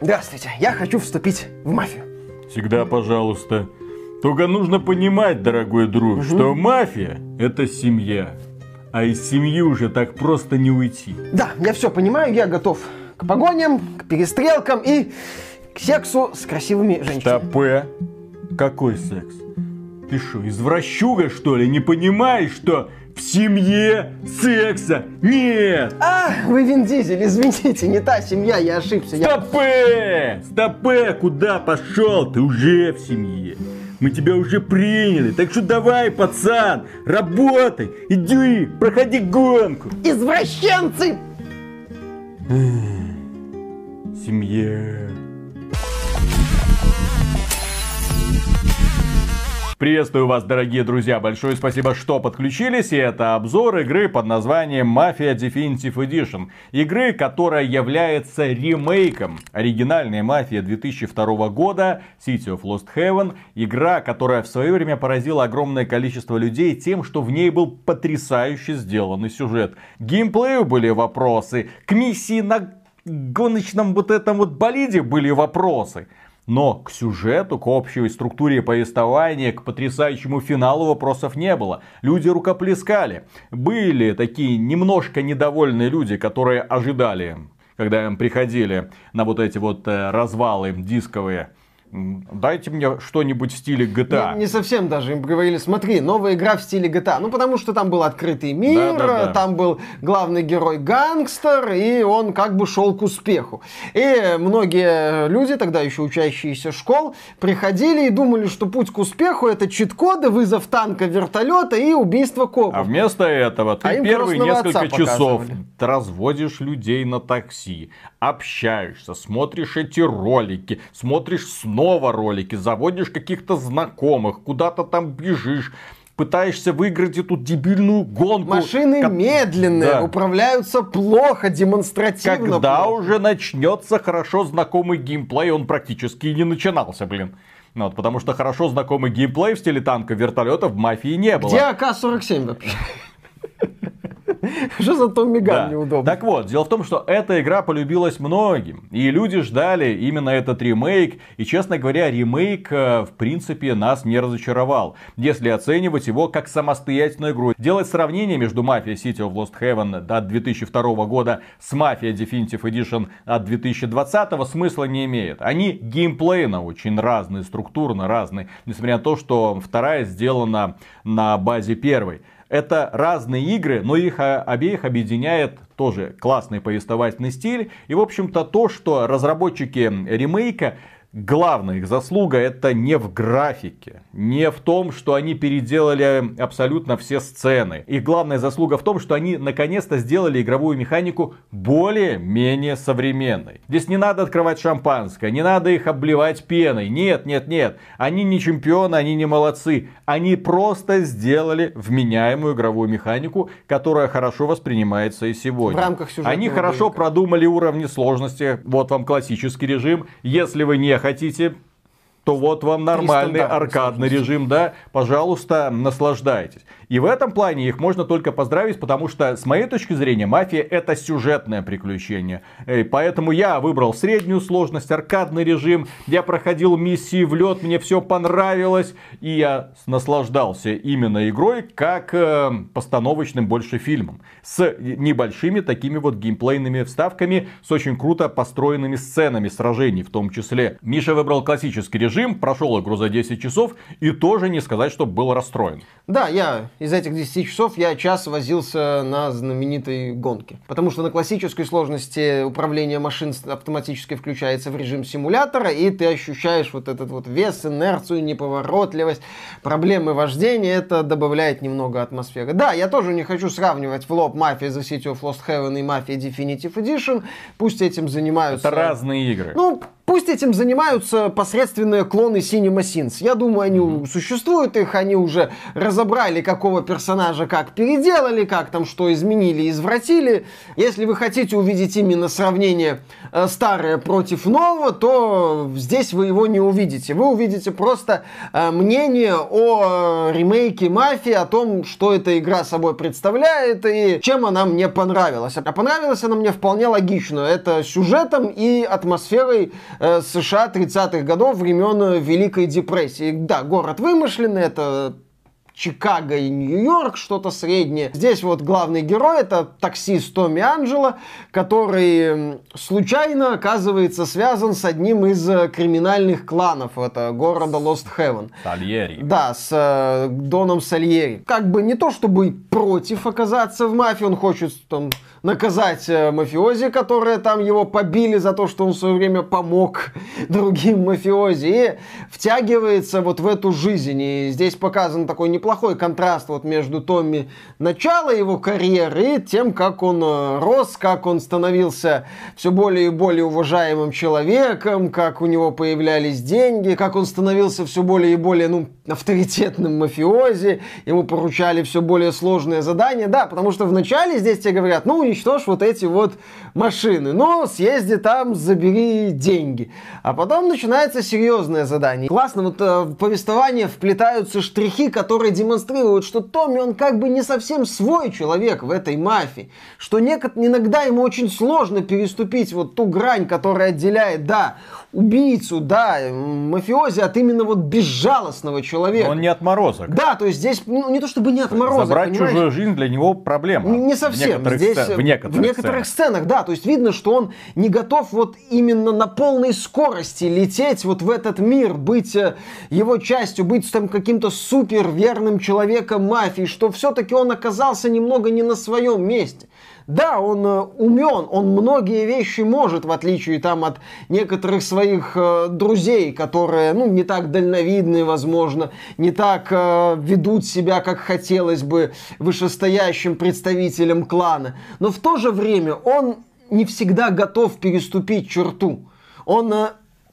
Здравствуйте, я хочу вступить в мафию. Всегда пожалуйста. Только нужно понимать, дорогой друг, угу. что мафия – это семья. А из семьи уже так просто не уйти. Да, я все понимаю, я готов к погоням, к перестрелкам и к сексу с красивыми женщинами. Стопэ. Какой секс? Ты что, извращуга, что ли? Не понимаешь, что в семье секса нет! А, вы Вин Дизель, извините, не та семья, я ошибся. Стопэ! Я... Стопэ, куда пошел? Ты уже в семье. Мы тебя уже приняли, так что давай, пацан, работай, иди, проходи гонку. Извращенцы! Семья. Приветствую вас, дорогие друзья. Большое спасибо, что подключились. И это обзор игры под названием Mafia Definitive Edition. Игры, которая является ремейком оригинальной Мафии 2002 года City of Lost Heaven. Игра, которая в свое время поразила огромное количество людей тем, что в ней был потрясающе сделанный сюжет. Геймплею были вопросы. К миссии на гоночном вот этом вот болиде были вопросы. Но к сюжету, к общей структуре повествования, к потрясающему финалу вопросов не было. Люди рукоплескали. Были такие немножко недовольные люди, которые ожидали, когда им приходили на вот эти вот э, развалы дисковые Дайте мне что-нибудь в стиле GTA. Не, не совсем даже. Им говорили, смотри, новая игра в стиле GTA. Ну, потому что там был открытый мир, да, да, да. там был главный герой гангстер, и он как бы шел к успеху. И многие люди, тогда еще учащиеся школ, приходили и думали, что путь к успеху это чит-коды, вызов танка, вертолета и убийство копов. А вместо этого ты а первые несколько часов разводишь людей на такси, общаешься, смотришь эти ролики, смотришь снова ролики, заводишь каких-то знакомых, куда-то там бежишь, пытаешься выиграть эту дебильную гонку. Машины как... медленные, да. управляются плохо, демонстративно. Когда плохо. уже начнется хорошо знакомый геймплей, он практически и не начинался, блин. Ну, вот, потому что хорошо знакомый геймплей в стиле танка вертолета в мафии не было. Где АК-47 вообще? Что за Томми Ган да. неудобно? Так вот, дело в том, что эта игра полюбилась многим. И люди ждали именно этот ремейк. И, честно говоря, ремейк, э, в принципе, нас не разочаровал. Если оценивать его как самостоятельную игру. Делать сравнение между Mafia City of Lost Heaven от 2002 года с Mafia Definitive Edition от 2020 смысла не имеет. Они геймплейно очень разные, структурно разные. Несмотря на то, что вторая сделана на базе первой. Это разные игры, но их а, обеих объединяет тоже классный повествовательный стиль. И, в общем-то, то, что разработчики ремейка главная их заслуга это не в графике, не в том, что они переделали абсолютно все сцены. Их главная заслуга в том, что они наконец-то сделали игровую механику более-менее современной. Здесь не надо открывать шампанское, не надо их обливать пеной. Нет, нет, нет. Они не чемпионы, они не молодцы. Они просто сделали вменяемую игровую механику, которая хорошо воспринимается и сегодня. В рамках сюжета. Они хорошо рынка. продумали уровни сложности. Вот вам классический режим. Если вы не хотите то вот вам нормальный аркадный режим, да, пожалуйста, наслаждайтесь. И в этом плане их можно только поздравить, потому что, с моей точки зрения, мафия это сюжетное приключение. И поэтому я выбрал среднюю сложность, аркадный режим. Я проходил миссии в лед, мне все понравилось. И я наслаждался именно игрой, как э, постановочным больше фильмом. С небольшими такими вот геймплейными вставками, с очень круто построенными сценами сражений в том числе. Миша выбрал классический режим, прошел игру за 10 часов и тоже не сказать, что был расстроен. Да, я из этих 10 часов я час возился на знаменитой гонке. Потому что на классической сложности управление машин автоматически включается в режим симулятора, и ты ощущаешь вот этот вот вес, инерцию, неповоротливость, проблемы вождения. Это добавляет немного атмосферы. Да, я тоже не хочу сравнивать в лоб Mafia The City of Lost Heaven и Mafia Definitive Edition. Пусть этим занимаются... Это разные игры. Ну, Пусть этим занимаются посредственные клоны Cinema Sins. Я думаю, они mm-hmm. существуют, их они уже разобрали, какого персонажа как переделали, как там что изменили, извратили. Если вы хотите увидеть именно сравнение э, старое против нового, то здесь вы его не увидите. Вы увидите просто э, мнение о э, ремейке Мафии, о том, что эта игра собой представляет и чем она мне понравилась. А понравилась она мне вполне логично. Это сюжетом и атмосферой США 30-х годов времен Великой депрессии. Да, город вымышленный, это Чикаго и Нью-Йорк, что-то среднее. Здесь вот главный герой это таксист Томми Анджело, который случайно оказывается связан с одним из э, криминальных кланов это города Лост Хевен. Сальери. Да, с э, Доном Сальери. Как бы не то чтобы против оказаться в мафии, он хочет там наказать э, мафиози, которые там его побили за то, что он в свое время помог другим мафиози, и втягивается вот в эту жизнь. И здесь показан такой неплохой контраст вот между Томми начала его карьеры и тем, как он э, рос, как он становился все более и более уважаемым человеком, как у него появлялись деньги, как он становился все более и более ну, авторитетным мафиози, ему поручали все более сложные задания. Да, потому что вначале здесь тебе говорят, ну, уничтожь вот эти вот машины. Ну, съезди там, забери деньги. А потом начинается серьезное задание. Классно, вот э, в повествование вплетаются штрихи, которые демонстрируют, что Томми, он как бы не совсем свой человек в этой мафии. Что иногда ему очень сложно переступить вот ту грань, которая отделяет, да, убийцу, да, мафиози от именно вот безжалостного человека. Он не отморозок. Да, то есть здесь, ну, не то чтобы не отморозок, Забрать понимаешь? чужую жизнь для него проблема. Не, не совсем. В здесь, сцен, в некоторых, в некоторых сценах. сценах, да, то есть видно, что он не готов вот именно на полной скорости лететь вот в этот мир, быть э, его частью, быть там каким-то супер верным человеком мафии, что все-таки он оказался немного не на своем месте. Да, он э, умен, он многие вещи может, в отличие там от некоторых своих э, друзей, которые, ну, не так дальновидны, возможно, не так э, ведут себя, как хотелось бы вышестоящим представителям клана. Но в то же время он не всегда готов переступить черту. Он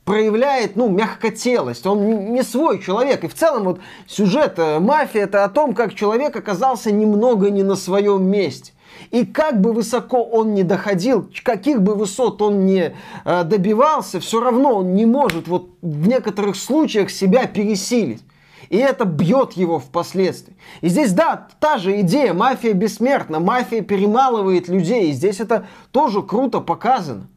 проявляет, ну, мягкотелость. Он не свой человек. И в целом вот сюжет «Мафия» это о том, как человек оказался немного не на своем месте. И как бы высоко он не доходил, каких бы высот он не э, добивался, все равно он не может вот в некоторых случаях себя пересилить. И это бьет его впоследствии. И здесь, да, та же идея, мафия бессмертна, мафия перемалывает людей. И здесь это тоже круто показано.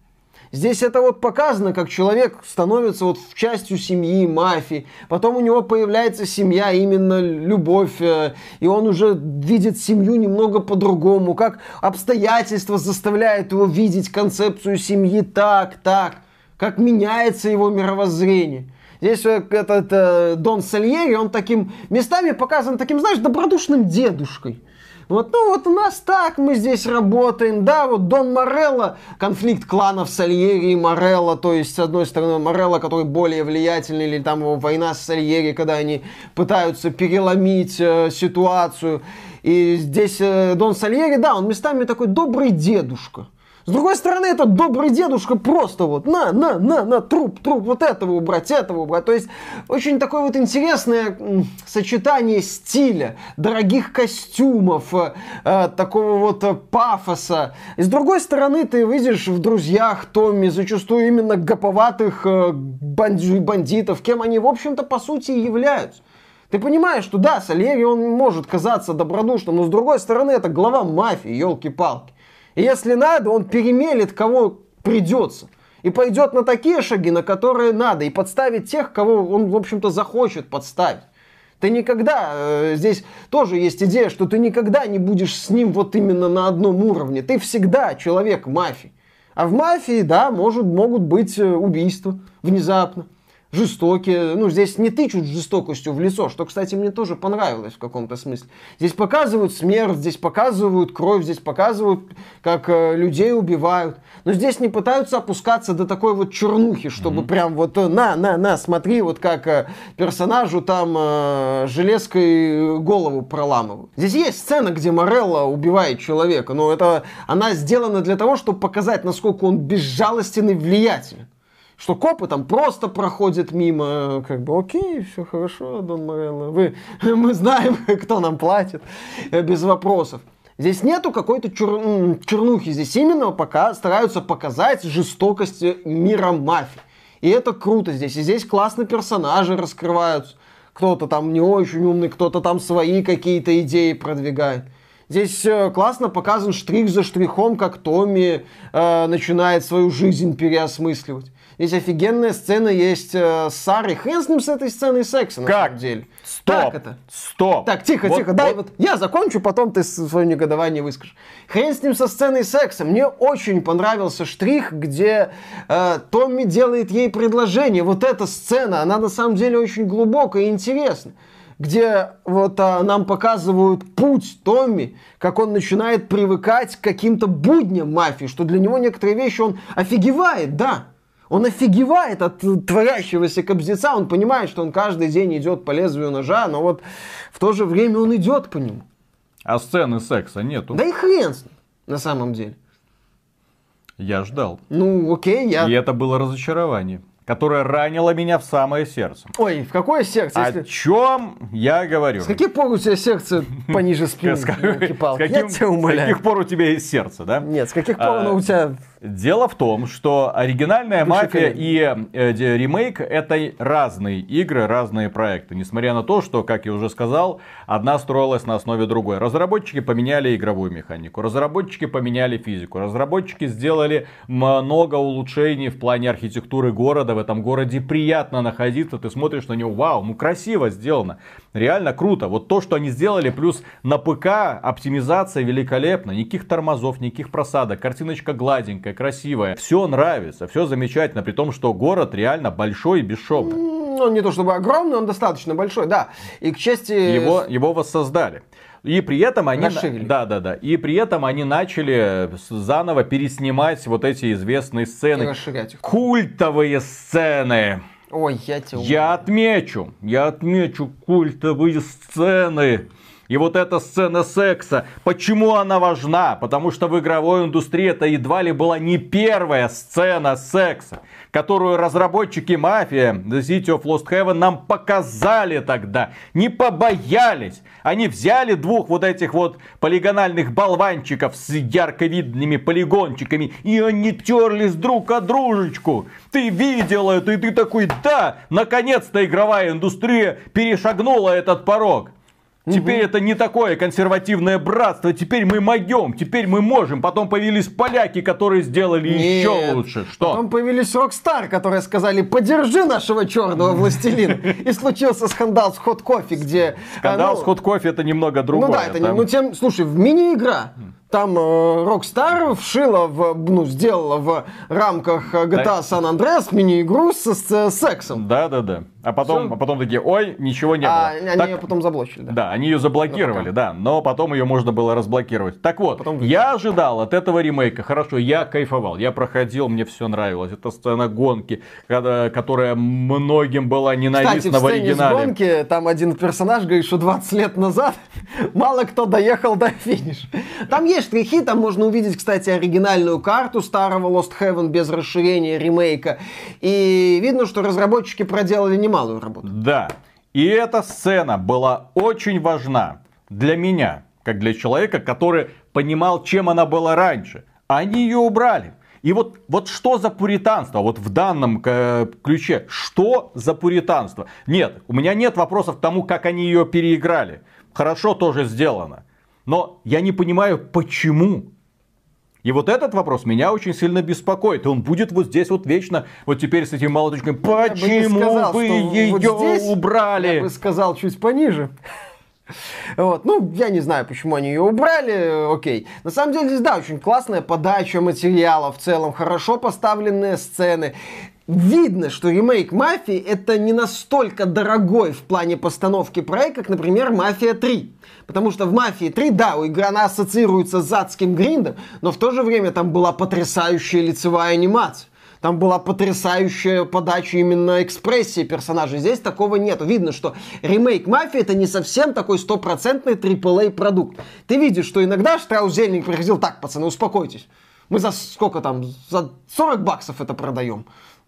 Здесь это вот показано, как человек становится вот частью семьи, мафии. Потом у него появляется семья, именно любовь. Э, и он уже видит семью немного по-другому. Как обстоятельства заставляют его видеть концепцию семьи так, так. Как меняется его мировоззрение. Здесь этот э, Дон Сальери, он таким местами показан таким, знаешь, добродушным дедушкой. Вот, ну вот у нас так, мы здесь работаем, да, вот Дон Морелло, конфликт кланов Сальери и Морелло, то есть, с одной стороны, Морелло, который более влиятельный, или там его война с Сальери, когда они пытаются переломить э, ситуацию. И здесь э, Дон Сальери, да, он местами такой добрый дедушка. С другой стороны, этот добрый дедушка просто вот на, на, на, на, труп, труп, вот этого убрать, этого убрать. То есть очень такое вот интересное сочетание стиля, дорогих костюмов, э, э, такого вот э, пафоса. И с другой стороны, ты видишь в «Друзьях» Томми зачастую именно гоповатых э, бандитов, кем они, в общем-то, по сути и являются. Ты понимаешь, что да, Сальери, он может казаться добродушным, но с другой стороны, это глава мафии, елки-палки. И если надо, он перемелет, кого придется. И пойдет на такие шаги, на которые надо. И подставит тех, кого он, в общем-то, захочет подставить. Ты никогда, э, здесь тоже есть идея, что ты никогда не будешь с ним вот именно на одном уровне. Ты всегда человек мафии. А в мафии, да, может, могут быть э, убийства внезапно жестокие. Ну, здесь не тычут жестокостью в лицо, что, кстати, мне тоже понравилось в каком-то смысле. Здесь показывают смерть, здесь показывают кровь, здесь показывают, как э, людей убивают. Но здесь не пытаются опускаться до такой вот чернухи, чтобы mm-hmm. прям вот э, на, на, на, смотри, вот как э, персонажу там э, железкой голову проламывают. Здесь есть сцена, где Морелла убивает человека, но это она сделана для того, чтобы показать, насколько он безжалостен и влиятелен. Что копы там просто проходят мимо, как бы, окей, все хорошо, Дон Морелло, вы, мы знаем, кто нам платит, э, без вопросов. Здесь нету какой-то чур... чернухи, здесь именно пока стараются показать жестокость мира мафии. И это круто здесь. И здесь классно персонажи раскрываются. Кто-то там не очень умный, кто-то там свои какие-то идеи продвигает. Здесь э, классно показан штрих за штрихом, как Томми э, начинает свою жизнь переосмысливать. Здесь офигенная сцена есть э, с Сарой. Хрен с ним с этой сценой секса, на как? самом деле. Стоп! Как это? Стоп! Так, тихо, вот, тихо, дай вот я закончу, потом ты свое негодование выскажешь. Хрен с ним со сценой секса. Мне очень понравился штрих, где э, Томми делает ей предложение. Вот эта сцена, она на самом деле очень глубокая и интересная где вот а, нам показывают путь Томми, как он начинает привыкать к каким-то будням мафии, что для него некоторые вещи он офигевает, да, он офигевает от творящегося кобздеца, он понимает, что он каждый день идет по лезвию ножа, но вот в то же время он идет по нему. А сцены секса нету? Да и хрен с ним, на самом деле. Я ждал. Ну, окей, я... И это было разочарование которая ранила меня в самое сердце. Ой, в какое сердце? О чем я говорю? С каких пор у тебя сердце пониже спины? Тебя умоляю. С каких пор у тебя есть сердце, да? Нет, с каких пор оно у тебя Дело в том, что оригинальная Выше мафия и э, ремейк это разные игры, разные проекты. Несмотря на то, что, как я уже сказал, одна строилась на основе другой. Разработчики поменяли игровую механику, разработчики поменяли физику, разработчики сделали много улучшений в плане архитектуры города. В этом городе приятно находиться, ты смотришь на него, вау, ну красиво сделано. Реально круто. Вот то, что они сделали, плюс на ПК оптимизация великолепна. Никаких тормозов, никаких просадок, картиночка гладенькая, красивая. Все нравится, все замечательно, при том, что город реально большой и бесшовный. Ну, не то чтобы огромный, он достаточно большой, да. И к чести... Его, его воссоздали. И при этом они... Расширили. Да, да, да. И при этом они начали заново переснимать вот эти известные сцены. И расширять их. Культовые сцены. Ой, я тебя Я отмечу, я отмечу культовые сцены. И вот эта сцена секса, почему она важна? Потому что в игровой индустрии это едва ли была не первая сцена секса, которую разработчики мафия The City of Lost Heaven нам показали тогда. Не побоялись. Они взяли двух вот этих вот полигональных болванчиков с ярко видными полигончиками, и они терлись друг о дружечку. Ты видел это, и ты такой, да, наконец-то игровая индустрия перешагнула этот порог. Теперь это не такое консервативное братство. Теперь мы могем, теперь мы можем. Потом появились поляки, которые сделали Нет. еще лучше. Что? Потом появились Rockstar, которые сказали, подержи нашего черного властелина. И случился скандал с Hot Coffee, где... Скандал с Hot Coffee это немного другое. Ну да, это не... Ну тем, слушай, в мини-игра там э, Rockstar вшила, в, ну, сделала в рамках GTA San Andreas мини-игру с, с, сексом. Да, да, да. А потом, а потом такие, ой, ничего не а, было. Они так, ее потом заблочили, да. Да, они ее заблокировали, да, но потом ее можно было разблокировать. Так вот, потом я ожидал от этого ремейка, хорошо, я кайфовал, я проходил, мне все нравилось. Это сцена гонки, когда, которая многим была ненавистна Кстати, в, в оригинале. Гонки там один персонаж говорит, что 20 лет назад мало кто доехал до финиша. Там есть штрихи, там можно увидеть, кстати, оригинальную карту старого Lost Heaven без расширения ремейка. И видно, что разработчики проделали немалую работу. Да. И эта сцена была очень важна для меня, как для человека, который понимал, чем она была раньше. Они ее убрали. И вот, вот что за пуританство, вот в данном э, ключе, что за пуританство? Нет, у меня нет вопросов к тому, как они ее переиграли. Хорошо тоже сделано. Но я не понимаю, почему и вот этот вопрос меня очень сильно беспокоит. И он будет вот здесь вот вечно, вот теперь с этим молоточком. Почему сказал, вы ее вот здесь, убрали? Я бы сказал чуть пониже. Вот. Ну, я не знаю, почему они ее убрали, окей. На самом деле, здесь, да, очень классная подача материала в целом, хорошо поставленные сцены. Видно, что ремейк «Мафии» это не настолько дорогой в плане постановки проекта, как, например, «Мафия 3». Потому что в «Мафии 3», да, у игры она ассоциируется с адским гриндом, но в то же время там была потрясающая лицевая анимация. Там была потрясающая подача именно экспрессии персонажей. Здесь такого нет. Видно, что ремейк «Мафии» это не совсем такой стопроцентный AAA продукт. Ты видишь, что иногда Штраус Зельник приходил, так, пацаны, успокойтесь. Мы за сколько там, за 40 баксов это продаем.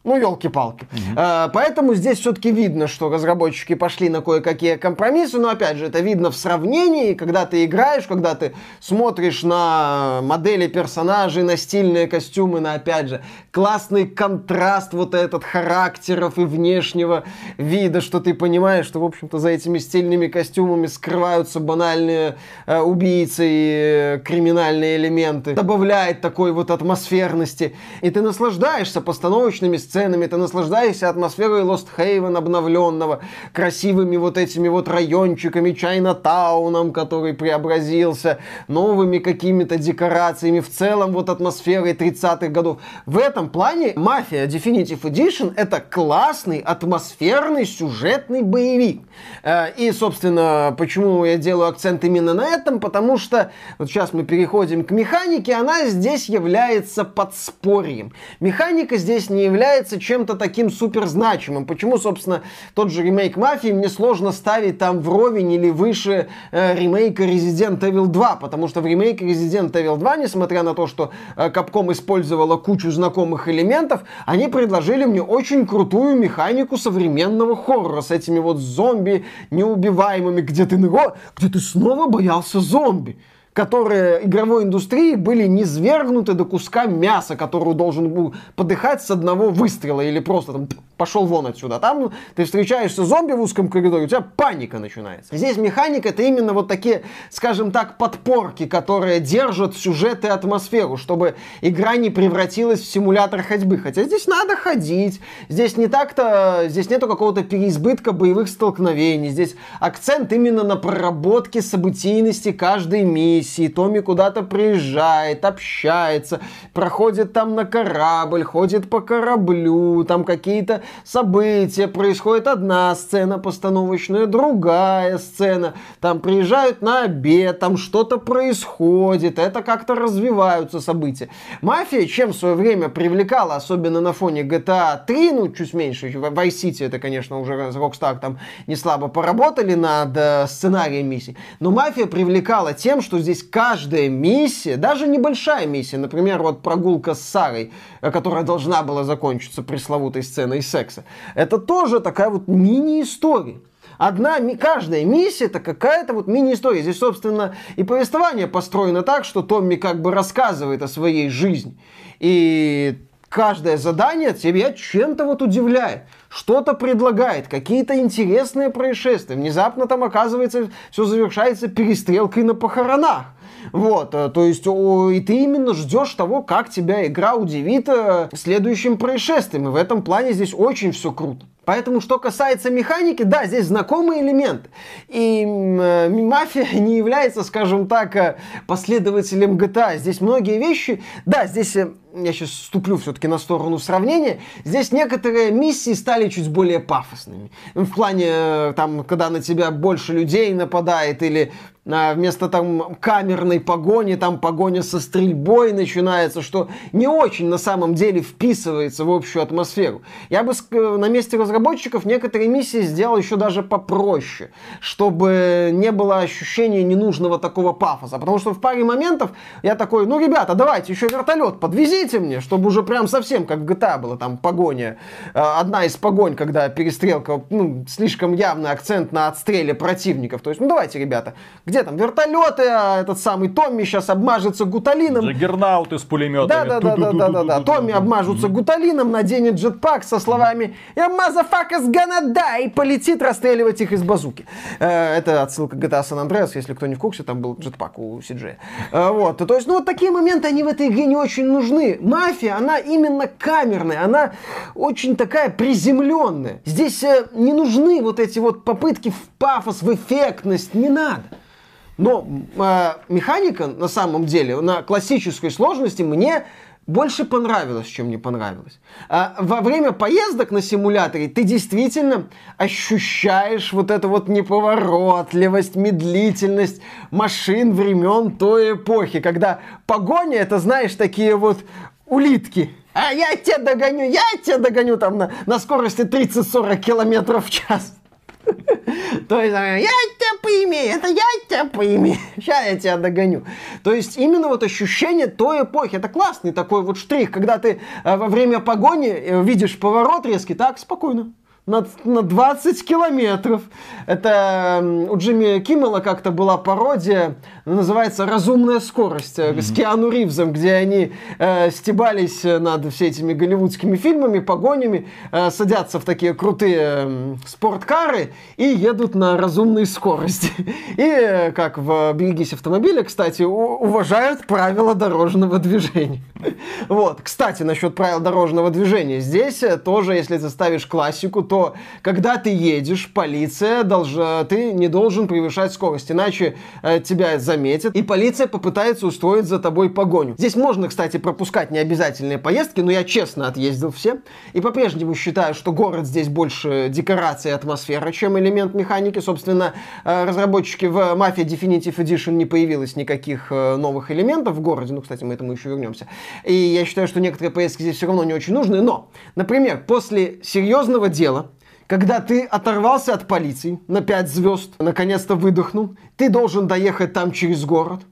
Ну, елки-палки. Угу. А, поэтому здесь все-таки видно, что разработчики пошли на кое-какие компромиссы, но опять же, это видно в сравнении, когда ты играешь, когда ты смотришь на модели персонажей, на стильные костюмы, на, опять же, классный контраст вот этот характеров и внешнего вида, что ты понимаешь, что, в общем-то, за этими стильными костюмами скрываются банальные э, убийцы и э, криминальные элементы. Добавляет такой вот атмосферности. И ты наслаждаешься постановочными сценами, ты наслаждаешься атмосферой Lost Haven обновленного, красивыми вот этими вот райончиками, Чайна-тауном, который преобразился, новыми какими-то декорациями, в целом вот атмосферой 30-х годов. В этом плане Мафия Definitive Edition это классный, атмосферный, сюжетный боевик. Э, и, собственно, почему я делаю акцент именно на этом, потому что вот сейчас мы переходим к механике, она здесь является подспорьем. Механика здесь не является является чем-то таким супер значимым. Почему, собственно, тот же ремейк Мафии мне сложно ставить там вровень или выше э, ремейка Resident Evil 2, потому что в ремейке Resident Evil 2, несмотря на то, что э, Capcom использовала кучу знакомых элементов, они предложили мне очень крутую механику современного хоррора с этими вот зомби неубиваемыми, где ты, где ты снова боялся зомби которые игровой индустрии были низвергнуты до куска мяса, который должен был подыхать с одного выстрела или просто там пошел вон отсюда. Там ты встречаешься зомби в узком коридоре, у тебя паника начинается. Здесь механика это именно вот такие, скажем так, подпорки, которые держат сюжет и атмосферу, чтобы игра не превратилась в симулятор ходьбы. Хотя здесь надо ходить, здесь не так-то, здесь нету какого-то переизбытка боевых столкновений, здесь акцент именно на проработке событийности каждой миссии. Томми куда-то приезжает, общается, проходит там на корабль, ходит по кораблю, там какие-то события, происходит одна сцена постановочная, другая сцена, там приезжают на обед, там что-то происходит, это как-то развиваются события. Мафия, чем в свое время привлекала, особенно на фоне GTA 3, ну, чуть меньше, в Vice City это, конечно, уже Rockstar там не слабо поработали над э, сценарием миссий, но Мафия привлекала тем, что здесь каждая миссия, даже небольшая миссия, например, вот прогулка с Сарой, э, которая должна была закончиться пресловутой сценой секса. Это тоже такая вот мини-история. Одна, каждая миссия это какая-то вот мини-история. Здесь, собственно, и повествование построено так, что Томми как бы рассказывает о своей жизни. И каждое задание тебя чем-то вот удивляет. Что-то предлагает, какие-то интересные происшествия. Внезапно там оказывается, все завершается перестрелкой на похоронах. Вот, э, то есть, и ты именно ждешь того, как тебя игра удивит э, следующим происшествием. И в этом плане здесь очень все круто. Поэтому, что касается механики, да, здесь знакомые элементы. И э, мафия не является, скажем так, э, последователем GTA. Здесь многие вещи, да, здесь э, я сейчас ступлю все-таки на сторону сравнения, здесь некоторые миссии стали чуть более пафосными. В плане, там, когда на тебя больше людей нападает, или а, вместо там камерной погони, там погоня со стрельбой начинается, что не очень на самом деле вписывается в общую атмосферу. Я бы на месте разработчиков разработчиков некоторые миссии сделал еще даже попроще, чтобы не было ощущения ненужного такого пафоса. Потому что в паре моментов я такой, ну, ребята, давайте еще вертолет подвезите мне, чтобы уже прям совсем как в GTA было, там погоня. Э, одна из погонь, когда перестрелка, ну, слишком явный акцент на отстреле противников. То есть, ну, давайте, ребята, где там вертолеты, а этот самый Томми сейчас обмажется гуталином. Джаггернаут с пулеметами. Да-да-да-да-да-да. Томми обмажутся гуталином, наденет джетпак со словами «Я маза motherfuckers gonna die, полетит расстреливать их из базуки. Э, это отсылка к GTA San Andreas, если кто не в курсе, там был джетпак у CJ. Э, вот, то есть, ну вот такие моменты, они в этой игре не очень нужны. Мафия, она именно камерная, она очень такая приземленная. Здесь э, не нужны вот эти вот попытки в пафос, в эффектность, не надо. Но э, механика на самом деле на классической сложности мне больше понравилось, чем не понравилось. А во время поездок на симуляторе ты действительно ощущаешь вот эту вот неповоротливость, медлительность машин времен той эпохи, когда погоня, это, знаешь, такие вот улитки. А я тебя догоню, я тебя догоню там на, на скорости 30-40 километров в час. То есть, я тебя поимею, это я тебя поимею. Сейчас я тебя догоню. То есть именно вот ощущение той эпохи. Это классный такой вот штрих, когда ты э, во время погони э, видишь поворот резкий, так, спокойно на, на 20 километров. Это у Джимми Киммела как-то была пародия, называется «Разумная скорость» mm-hmm. с Киану Ривзом, где они э, стебались над все этими голливудскими фильмами, погонями, э, садятся в такие крутые э, спорткары и едут на разумной скорости. И, э, как в «Берегись автомобиля», кстати, уважают правила дорожного движения. Вот. Кстати, насчет правил дорожного движения. Здесь э, тоже, если ты ставишь классику, то когда ты едешь, полиция должна, ты не должен превышать скорость, иначе э, тебя заметят, и полиция попытается устроить за тобой погоню. Здесь можно, кстати, пропускать необязательные поездки, но я честно отъездил все, и по-прежнему считаю, что город здесь больше декорация и атмосфера, чем элемент механики. Собственно, э, разработчики в Mafia Definitive Edition не появилось никаких э, новых элементов в городе, ну, кстати, мы этому еще вернемся. И я считаю, что некоторые поездки здесь все равно не очень нужны, но, например, после серьезного дела, когда ты оторвался от полиции на 5 звезд, наконец-то выдохнул, ты должен доехать там через город,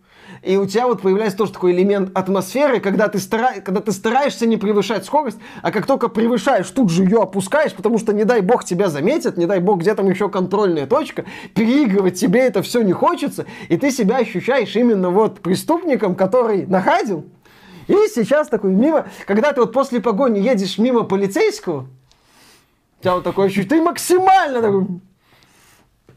и у тебя вот появляется тоже такой элемент атмосферы, когда ты, стара... когда ты стараешься не превышать скорость, а как только превышаешь, тут же ее опускаешь, потому что, не дай бог, тебя заметят, не дай бог, где там еще контрольная точка, переигрывать тебе это все не хочется, и ты себя ощущаешь именно вот преступником, который находил, и сейчас такой мимо, когда ты вот после погони едешь мимо полицейского, тебя вот такое ощущение, ты максимально такой,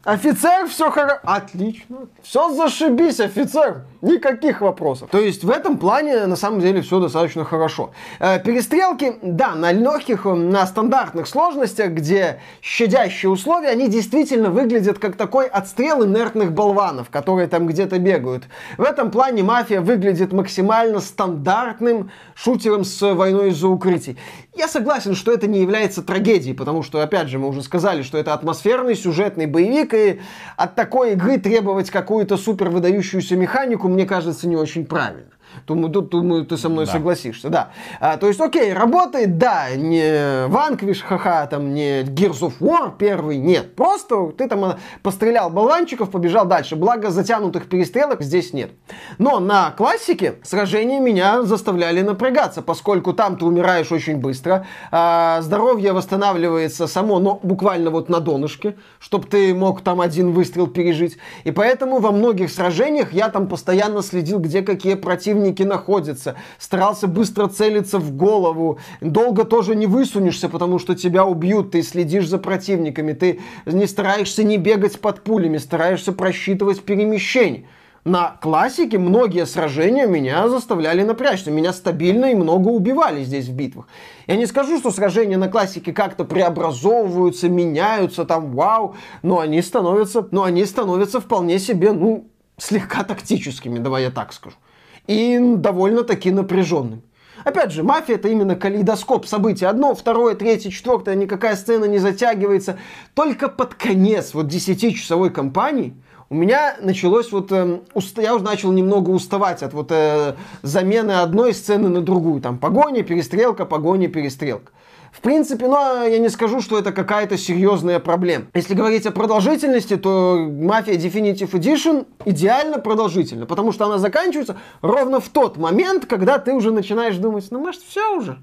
офицер, все хорошо, отлично, все зашибись, офицер, никаких вопросов. То есть в этом плане на самом деле все достаточно хорошо. Э, перестрелки, да, на легких, на стандартных сложностях, где щадящие условия, они действительно выглядят как такой отстрел инертных болванов, которые там где-то бегают. В этом плане мафия выглядит максимально стандартным шутером с войной из-за укрытий. Я согласен, что это не является трагедией, потому что, опять же, мы уже сказали, что это атмосферный сюжетный боевик, и от такой игры требовать какую-то супер выдающуюся механику, мне кажется, не очень правильно. Думаю, тут, думаю, ты со мной да. согласишься, да. А, то есть, окей, работает, да, не Ванквиш, ха-ха, там, не Gears of War первый, нет. Просто ты там э, пострелял болванчиков, побежал дальше. Благо, затянутых перестрелок здесь нет. Но на классике сражения меня заставляли напрягаться, поскольку там ты умираешь очень быстро, а, здоровье восстанавливается само, но буквально вот на донышке, чтобы ты мог там один выстрел пережить. И поэтому во многих сражениях я там постоянно следил, где какие противники противники находятся. Старался быстро целиться в голову. Долго тоже не высунешься, потому что тебя убьют. Ты следишь за противниками. Ты не стараешься не бегать под пулями, стараешься просчитывать перемещение на классике многие сражения меня заставляли напрячься. Меня стабильно и много убивали здесь в битвах. Я не скажу, что сражения на классике как-то преобразовываются, меняются, там, вау, но они становятся, но они становятся вполне себе, ну, слегка тактическими, давай я так скажу и довольно-таки напряженным. Опять же, мафия это именно калейдоскоп событий. Одно, второе, третье, четвертое, никакая сцена не затягивается. Только под конец вот 10-часовой кампании у меня началось вот, э, уст... я уже начал немного уставать от вот э, замены одной сцены на другую. Там погоня, перестрелка, погоня, перестрелка. В принципе, но я не скажу, что это какая-то серьезная проблема. Если говорить о продолжительности, то Mafia Definitive Edition идеально продолжительна, потому что она заканчивается ровно в тот момент, когда ты уже начинаешь думать, ну, может, все уже.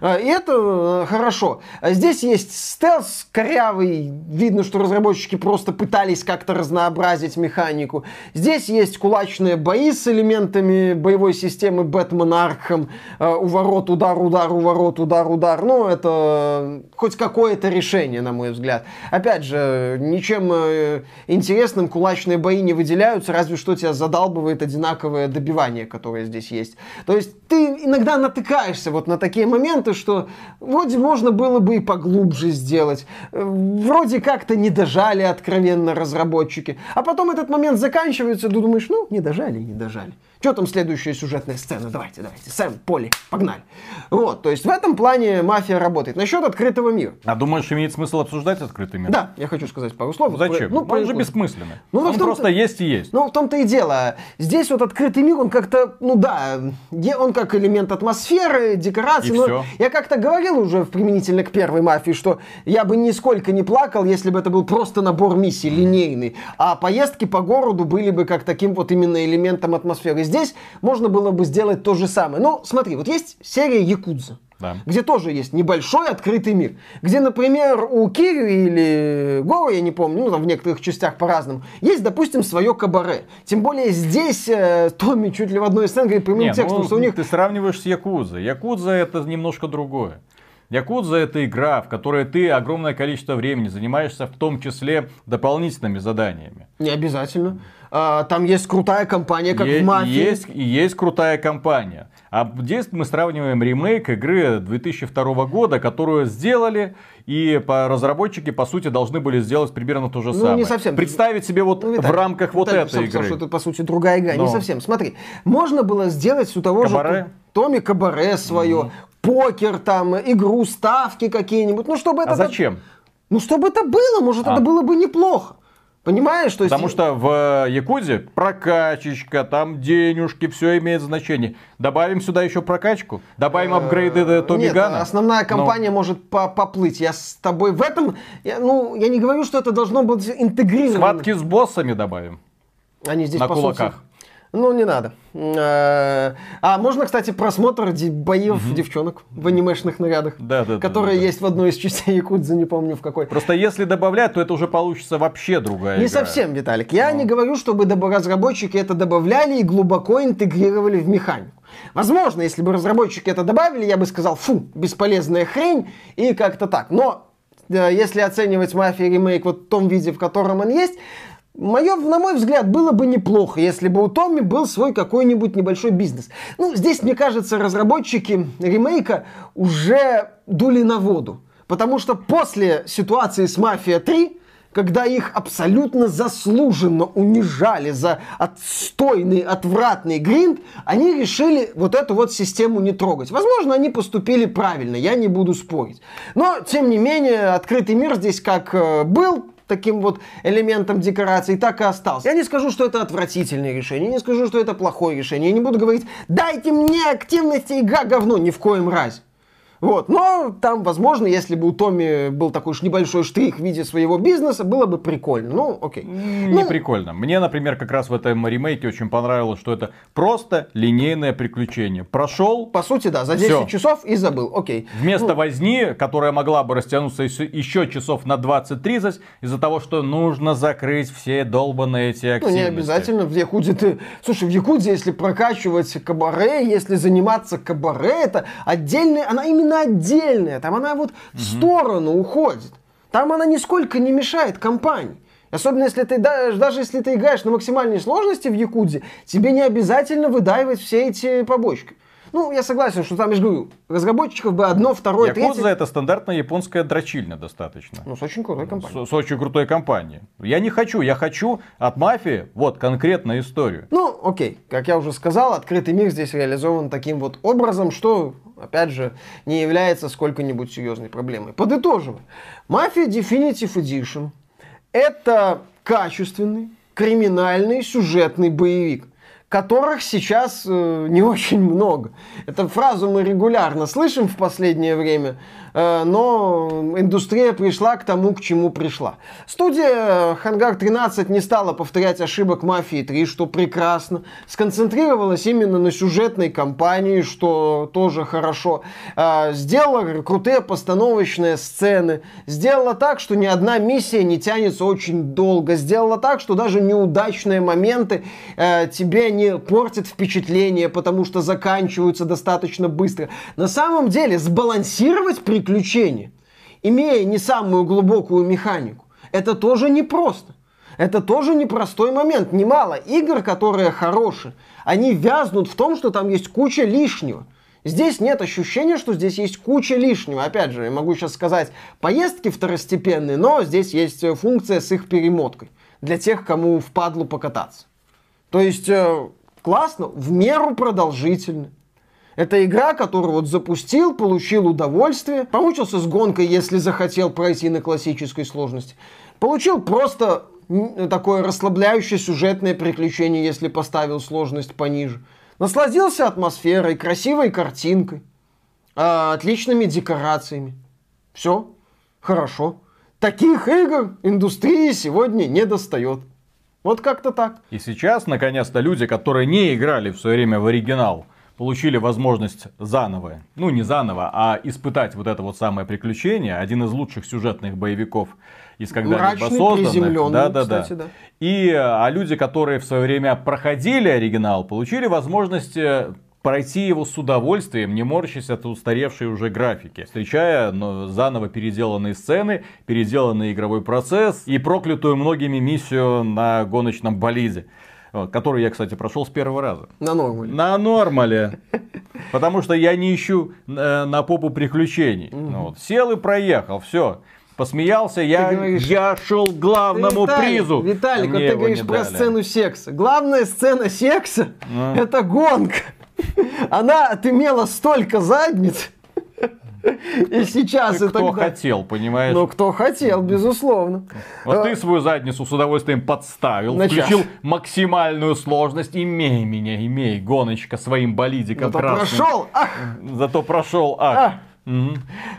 А, и это э, хорошо. А здесь есть стелс корявый. Видно, что разработчики просто пытались как-то разнообразить механику. Здесь есть кулачные бои с элементами боевой системы Бэтмен Аркхем. У ворот удар, удар, у ворот удар, удар. Ну, это хоть какое-то решение, на мой взгляд. Опять же, ничем э, интересным кулачные бои не выделяются, разве что тебя задалбывает одинаковое добивание, которое здесь есть. То есть ты иногда натыкаешься вот на такие моменты, моменты, что вроде можно было бы и поглубже сделать. Вроде как-то не дожали откровенно разработчики. А потом этот момент заканчивается, ты думаешь, ну, не дожали, не дожали. Что там следующая сюжетная сцена? Давайте, давайте. Сэм, Поли, погнали. Вот, то есть в этом плане мафия работает. Насчет открытого мира. А думаешь, имеет смысл обсуждать открытый мир? Да, я хочу сказать пару слов. Зачем? Ну, он же бессмысленный. Ну, он просто есть и есть. Ну, в том-то и дело. Здесь вот открытый мир, он как-то, ну да, он как элемент атмосферы, декорации. И но все. Я как-то говорил уже применительно к первой мафии, что я бы нисколько не плакал, если бы это был просто набор миссий, линейный. А поездки по городу были бы как таким вот именно элементом атмосферы. Здесь можно было бы сделать то же самое. Ну, смотри, вот есть серия Якудза да. где тоже есть небольшой открытый мир, где, например, у Кири или Гоу, я не помню, ну там в некоторых частях по-разному, есть, допустим, свое кабаре. Тем более здесь э, Томми чуть ли в одной сцене говорит прямым Не, текстом, ну, что у них... Ты сравниваешь с Якудзой. Якудза это немножко другое. Якудза это игра, в которой ты огромное количество времени занимаешься, в том числе дополнительными заданиями. Не обязательно. А, там есть крутая компания, как е- в мафии. Есть, есть крутая компания. А здесь мы сравниваем ремейк игры 2002 года, которую сделали, и по разработчики, по сути, должны были сделать примерно то же ну, самое. не совсем. Представить себе вот ну, в так, рамках вот этой сам, игры. Что это, по сути, другая игра. Но. Не совсем. Смотри, можно было сделать у того кабаре? же... Томи Кабаре свое, mm покер там, игру, ставки какие-нибудь. Ну, чтобы это... А зачем? Ну, чтобы это было, может, а. это было бы неплохо. Понимаешь, что Потому что в Якузе прокачечка, там денежки, все имеет значение. Добавим сюда еще прокачку, добавим э, апгрейды до Томи Нет, основная ну. компания Но... может поплыть. Я с тобой в этом, я, ну, я не говорю, что это должно быть интегрировано. Схватки с боссами добавим. Они здесь на по кулаках. Сути, ну, не надо. Э, а можно, кстати, просмотр боев угу. девчонок в анимешных нарядах, да, да, которые да, да, есть в одной из частей Якудзы, не помню в какой. Просто если добавлять, то это уже получится вообще другая Не игра. совсем, Виталик. Я Но. не говорю, чтобы разработчики это добавляли и глубоко интегрировали в механику. Возможно, если бы разработчики это добавили, я бы сказал, фу, бесполезная хрень и как-то так. Но э, если оценивать Мафия ремейк вот в том виде, в котором он есть, Мое, на мой взгляд, было бы неплохо, если бы у Томми был свой какой-нибудь небольшой бизнес. Ну, здесь, мне кажется, разработчики ремейка уже дули на воду. Потому что после ситуации с «Мафия 3», когда их абсолютно заслуженно унижали за отстойный, отвратный гринд, они решили вот эту вот систему не трогать. Возможно, они поступили правильно, я не буду спорить. Но, тем не менее, открытый мир здесь как э, был, таким вот элементом декорации, так и остался. Я не скажу, что это отвратительное решение, не скажу, что это плохое решение. Я не буду говорить, дайте мне активности, игра говно, ни в коем разе. Вот. Но там, возможно, если бы у Томми был такой уж небольшой штрих в виде своего бизнеса, было бы прикольно. Ну, окей. Не ну, прикольно. Мне, например, как раз в этом ремейке очень понравилось, что это просто линейное приключение. Прошел. По сути, да, за 10 все. часов и забыл. Окей. Вместо ну, возни, которая могла бы растянуться еще часов на 20-30, из-за того, что нужно закрыть все долбанные эти активности. Ну, не обязательно. В Якудзе ты... Слушай, в Якудзе, если прокачивать кабаре, если заниматься кабаре, это отдельная... Она именно именно отдельная, там она вот в сторону уходит. Там она нисколько не мешает компании. Особенно если ты, даже если ты играешь на максимальной сложности в Якудзе, тебе не обязательно выдаивать все эти побочки. Ну, я согласен, что там, я же говорю, разработчиков бы одно, второе, Якудза третье. это стандартная японская дрочильня достаточно. Ну, с очень крутой компанией. С, с очень крутой компанией. Я не хочу, я хочу от мафии, вот, конкретную историю. Ну, окей, как я уже сказал, открытый мир здесь реализован таким вот образом, что, опять же, не является сколько-нибудь серьезной проблемой. Подытоживая, Мафия Definitive Edition это качественный, криминальный сюжетный боевик которых сейчас э, не очень много. Эту фразу мы регулярно слышим в последнее время. Э, но индустрия пришла к тому, к чему пришла. Студия Хангар 13 не стала повторять ошибок Мафии 3, что прекрасно. Сконцентрировалась именно на сюжетной кампании, что тоже хорошо. Э, сделала крутые постановочные сцены. Сделала так, что ни одна миссия не тянется очень долго. Сделала так, что даже неудачные моменты э, тебе не портят впечатление, потому что заканчиваются достаточно быстро. На самом деле, сбалансировать при приключения, имея не самую глубокую механику, это тоже непросто. Это тоже непростой момент. Немало игр, которые хорошие, они вязнут в том, что там есть куча лишнего. Здесь нет ощущения, что здесь есть куча лишнего. Опять же, я могу сейчас сказать, поездки второстепенные, но здесь есть э, функция с их перемоткой. Для тех, кому впадлу покататься. То есть, э, классно, в меру продолжительно. Это игра, которую вот запустил, получил удовольствие, помучился с гонкой, если захотел пройти на классической сложности. Получил просто такое расслабляющее сюжетное приключение, если поставил сложность пониже. Насладился атмосферой, красивой картинкой. а, отличными декорациями. Все, хорошо. Таких игр индустрии сегодня не достает. Вот как-то так. И сейчас, наконец-то, люди, которые не играли в свое время в оригинал, получили возможность заново, ну не заново, а испытать вот это вот самое приключение, один из лучших сюжетных боевиков из когда-либо созданных. Да, да, кстати, да. И а люди, которые в свое время проходили оригинал, получили возможность э, пройти его с удовольствием, не морщась от устаревшей уже графики, встречая но, заново переделанные сцены, переделанный игровой процесс и проклятую многими миссию на гоночном болиде. Который я, кстати, прошел с первого раза. На нормале. На нормале. Потому что я не ищу э, на попу приключений. Ну вот. Сел и проехал, все. Посмеялся, я, говоришь, я шел к главному Виталий, призу. Виталик, вот ты говоришь про дали. сцену секса. Главная сцена секса а? это гонка. Она отымела столько задниц. И сейчас это... Кто хотел, понимаешь? Ну, кто хотел, безусловно. Вот ты свою задницу с удовольствием подставил, включил максимальную сложность. Имей меня, имей, гоночка своим болидиком Зато прошел, ах! Зато прошел, ах! Угу.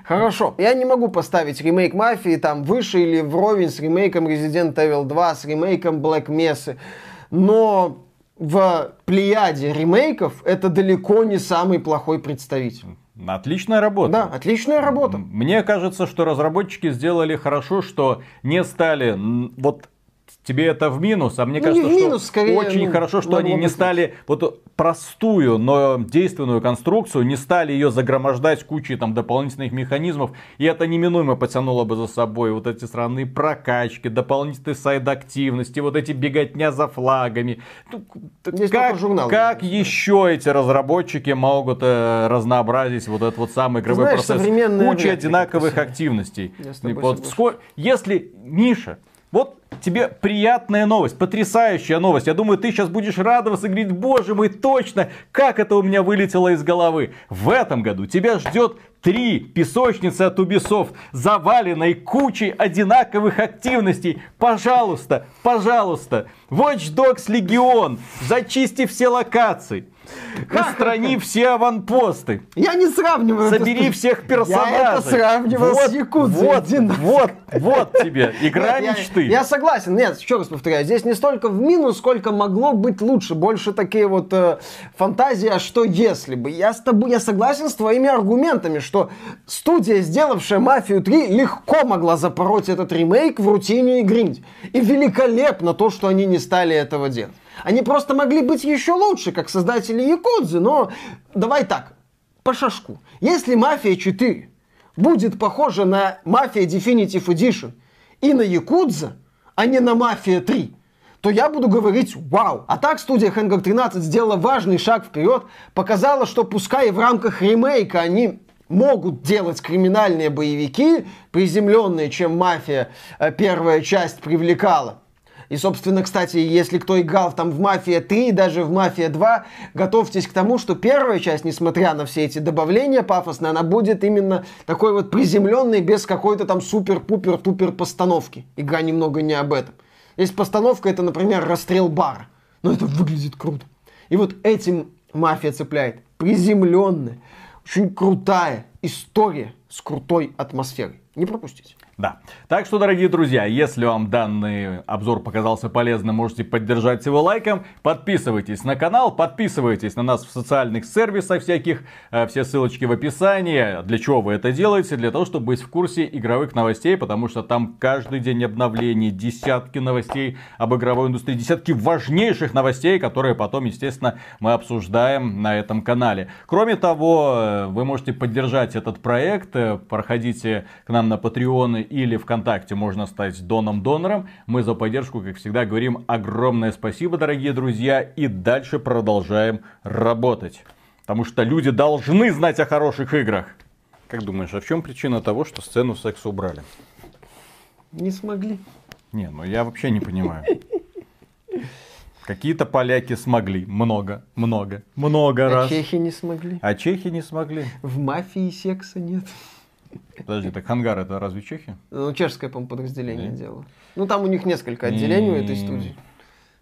Хорошо. Я не могу поставить ремейк Мафии там выше или вровень с ремейком Resident Evil 2, с ремейком Black Mesa. Но в плеяде ремейков это далеко не самый плохой представитель. Отличная работа. Да, отличная работа. Мне кажется, что разработчики сделали хорошо, что не стали вот тебе это в минус, а мне ну, кажется, минус, что скорее, очень ну, хорошо, что они не стали вот простую, но действенную конструкцию, не стали ее загромождать кучей там дополнительных механизмов, и это неминуемо потянуло бы за собой вот эти странные прокачки, дополнительные сайд-активности, вот эти беготня за флагами. Ну, как, журнал, как еще эти разработчики могут э, разнообразить вот этот вот самый игровой Знаешь, процесс? Куча одинаковых активностей. Вот, если Миша вот тебе приятная новость, потрясающая новость. Я думаю, ты сейчас будешь радоваться и говорить, боже мой, точно, как это у меня вылетело из головы. В этом году тебя ждет три песочницы от Ubisoft, заваленной кучей одинаковых активностей. Пожалуйста, пожалуйста, Watch Dogs Legion, зачисти все локации. Устрани все аванпосты. Я не сравниваю. Собери всех персонажей. Я это сравнивал вот, с Якудзой. Вот, вот, вот тебе. Игра Нет, мечты. Я, я согласен. Нет, еще раз повторяю. Здесь не столько в минус, сколько могло быть лучше. Больше такие вот э, фантазии, а что если бы. Я с тобой, я согласен с твоими аргументами, что студия, сделавшая Мафию 3, легко могла запороть этот ремейк в рутине и гринде. И великолепно то, что они не стали этого делать. Они просто могли быть еще лучше, как создатели Якудзы, но давай так, по шашку. Если Мафия 4 будет похожа на Мафия Definitive Edition и на Якудза, а не на Мафия 3, то я буду говорить «Вау!». А так студия Hangar 13 сделала важный шаг вперед, показала, что пускай в рамках ремейка они могут делать криминальные боевики, приземленные, чем «Мафия» э, первая часть привлекала – и, собственно, кстати, если кто играл там в «Мафия 3», даже в «Мафия 2», готовьтесь к тому, что первая часть, несмотря на все эти добавления пафосные, она будет именно такой вот приземленной, без какой-то там супер-пупер-тупер постановки. Игра немного не об этом. Есть постановка, это, например, расстрел бара. Но это выглядит круто. И вот этим «Мафия» цепляет. Приземленная, очень крутая история с крутой атмосферой. Не пропустите. Да. Так что, дорогие друзья, если вам данный обзор показался полезным, можете поддержать его лайком. Подписывайтесь на канал, подписывайтесь на нас в социальных сервисах всяких. Э, все ссылочки в описании. Для чего вы это делаете? Для того, чтобы быть в курсе игровых новостей, потому что там каждый день обновлений, десятки новостей об игровой индустрии, десятки важнейших новостей, которые потом, естественно, мы обсуждаем на этом канале. Кроме того, э, вы можете поддержать этот проект. Э, проходите к нам на Patreon или ВКонтакте можно стать доном-донором. Мы за поддержку, как всегда, говорим огромное спасибо, дорогие друзья, и дальше продолжаем работать. Потому что люди должны знать о хороших играх. Как думаешь, а в чем причина того, что сцену секса убрали? Не смогли. Не, ну я вообще не понимаю. Какие-то поляки смогли. Много, много, много а раз. А чехи не смогли. А чехи не смогли. В мафии секса нет. Подожди, так Хангар это разве Чехия? Ну, чешское, по-моему, подразделение дело. Ну, там у них несколько отделений у этой студии.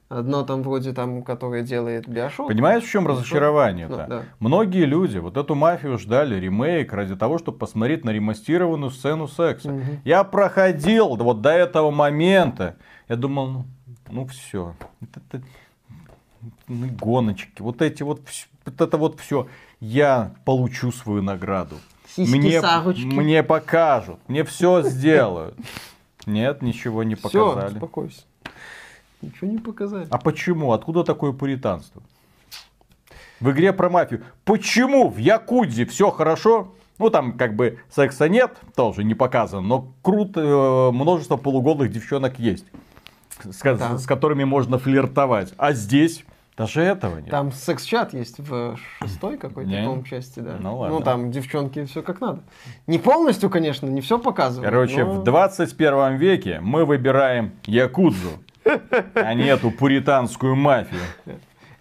Одно там вроде там, которое делает Биошок. Понимаешь, в чем разочарование-то? Ну, да. Многие люди вот эту мафию ждали ремейк ради того, чтобы посмотреть на ремастированную сцену секса. Мгм. Я проходил вот до этого момента. Я думал, ну, ну все. Вот это, ну, гоночки, вот эти вот, вот это вот все. Я получу свою награду. Сиськи, Мне, сарочки. мне покажут, мне все сделают. Нет, ничего не Все, показали. успокойся. Ничего не показали. А почему? Откуда такое пуританство? В игре про мафию. Почему в Якудзе все хорошо? Ну, там как бы секса нет, тоже не показано, но круто, э, множество полуголых девчонок есть, с, Да. с которыми можно флиртовать. А здесь даже этого нет. Там секс-чат есть в шестой какой-то, по-моему, части, да. Ну ладно. там девчонки все как надо. Не полностью, конечно, не все показывают. Короче, но- в 21 веке мы выбираем Якудзу, а не эту пуританскую мафию.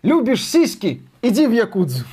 Любишь сиськи? Иди в Якудзу.